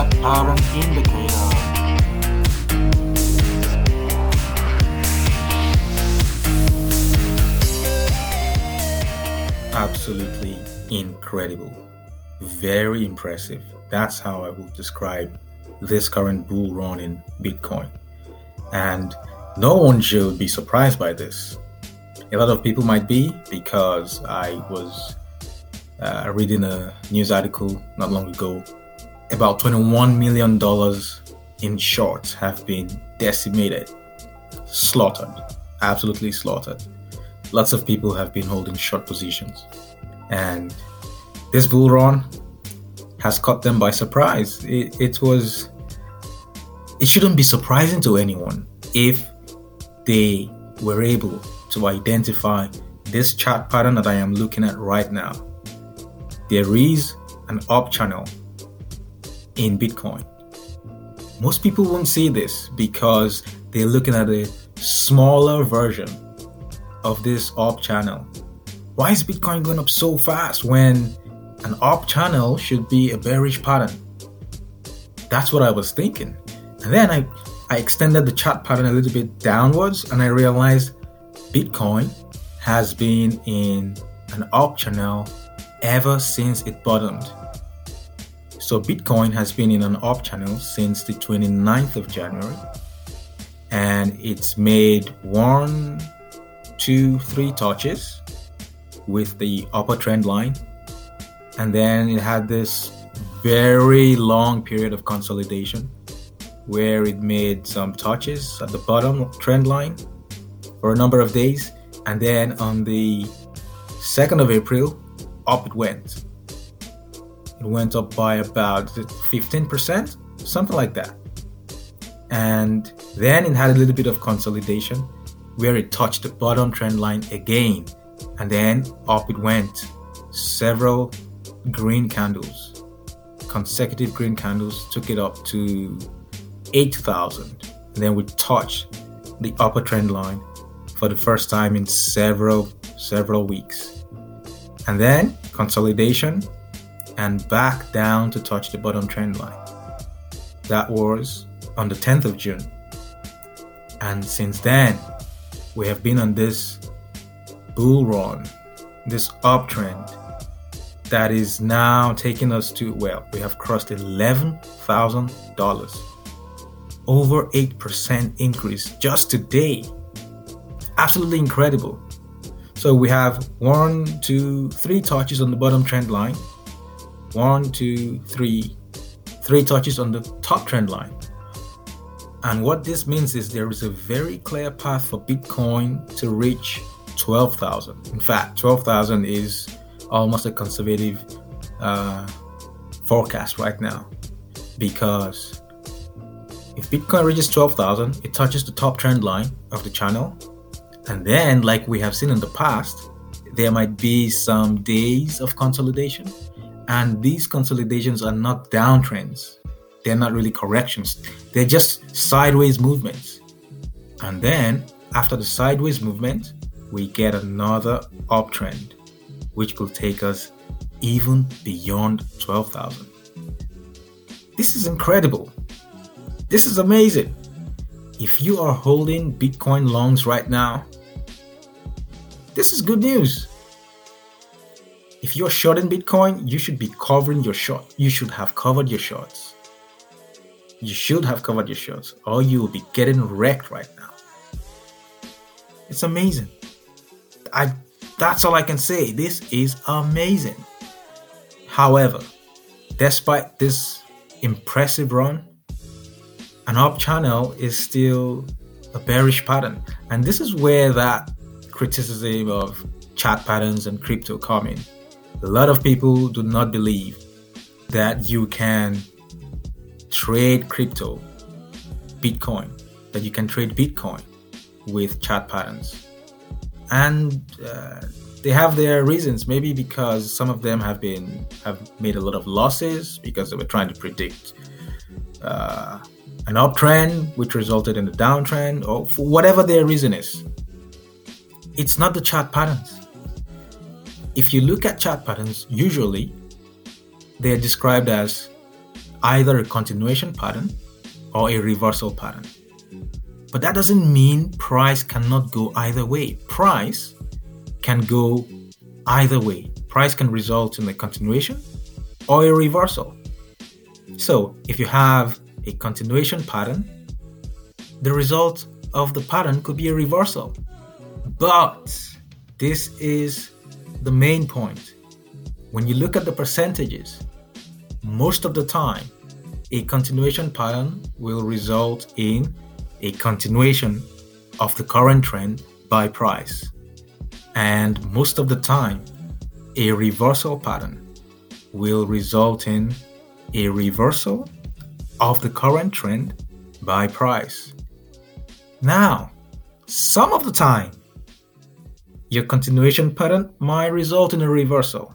Chart pattern indicator. Absolutely incredible. Very impressive. That's how I would describe this current bull run in Bitcoin. And no one should be surprised by this. A lot of people might be because I was uh, reading a news article not long ago. About $21 million in shorts have been decimated, slaughtered, absolutely slaughtered. Lots of people have been holding short positions. And this bull run has caught them by surprise. It, it was, it shouldn't be surprising to anyone if they were able to identify this chart pattern that I am looking at right now there is an up channel in Bitcoin. Most people won't see this because they're looking at a smaller version of this up channel. Why is Bitcoin going up so fast when an up channel should be a bearish pattern? That's what I was thinking. And then I, I extended the chart pattern a little bit downwards and I realized Bitcoin has been in an up channel ever since it bottomed. So Bitcoin has been in an up channel since the 29th of January and it's made one, two, three touches with the upper trend line. And then it had this very long period of consolidation where it made some touches at the bottom trend line for a number of days. And then on the 2nd of April, up it went. It went up by about 15%, something like that. And then it had a little bit of consolidation where it touched the bottom trend line again. And then up it went. Several green candles, consecutive green candles, took it up to 8,000. And then we touched the upper trend line for the first time in several, several weeks and then consolidation and back down to touch the bottom trend line. That was on the 10th of June. And since then, we have been on this bull run, this uptrend that is now taking us to, well, we have crossed $11,000. Over 8% increase just today. Absolutely incredible. So we have one, two, three touches on the bottom trend line, one, two, three, three touches on the top trend line. And what this means is there is a very clear path for Bitcoin to reach 12,000. In fact, 12,000 is almost a conservative uh, forecast right now because if Bitcoin reaches 12,000, it touches the top trend line of the channel and then, like we have seen in the past, there might be some days of consolidation. And these consolidations are not downtrends, they're not really corrections, they're just sideways movements. And then, after the sideways movement, we get another uptrend, which could take us even beyond 12,000. This is incredible. This is amazing. If you are holding Bitcoin longs right now, this is good news. If you're shorting Bitcoin, you should be covering your short. You should have covered your shorts. You should have covered your shorts, or you will be getting wrecked right now. It's amazing. I that's all I can say. This is amazing. However, despite this impressive run, an up channel is still a bearish pattern. And this is where that criticism of chart patterns and crypto coming. A lot of people do not believe that you can trade crypto, Bitcoin, that you can trade Bitcoin with chart patterns. And uh, they have their reasons, maybe because some of them have been have made a lot of losses because they were trying to predict uh, an uptrend, which resulted in a downtrend, or for whatever their reason is it's not the chart patterns. If you look at chart patterns, usually they are described as either a continuation pattern or a reversal pattern. But that doesn't mean price cannot go either way. Price can go either way. Price can result in a continuation or a reversal. So, if you have a continuation pattern, the result of the pattern could be a reversal. But this is the main point. When you look at the percentages, most of the time, a continuation pattern will result in a continuation of the current trend by price. And most of the time, a reversal pattern will result in a reversal of the current trend by price. Now, some of the time, your continuation pattern might result in a reversal.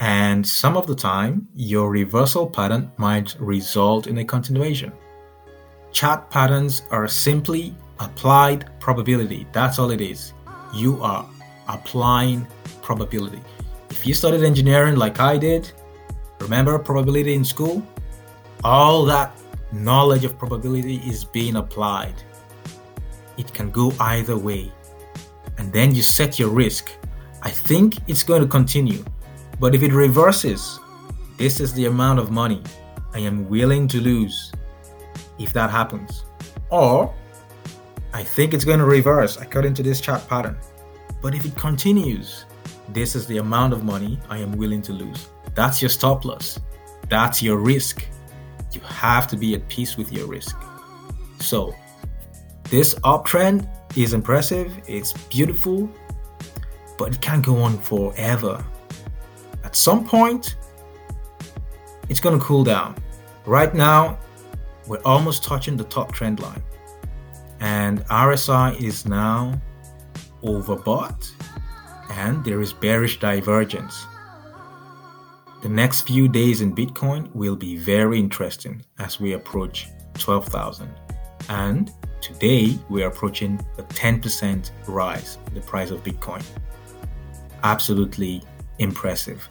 And some of the time, your reversal pattern might result in a continuation. Chart patterns are simply applied probability. That's all it is. You are applying probability. If you studied engineering like I did, remember probability in school? All that knowledge of probability is being applied. It can go either way. And then you set your risk. I think it's going to continue. But if it reverses, this is the amount of money I am willing to lose if that happens. Or I think it's going to reverse according to this chart pattern. But if it continues, this is the amount of money I am willing to lose. That's your stop loss. That's your risk. You have to be at peace with your risk. So, this uptrend is impressive, it's beautiful, but it can't go on forever. At some point, it's going to cool down. Right now, we're almost touching the top trend line, and RSI is now overbought, and there is bearish divergence. The next few days in Bitcoin will be very interesting as we approach 12,000. And today we are approaching a 10% rise in the price of Bitcoin. Absolutely impressive.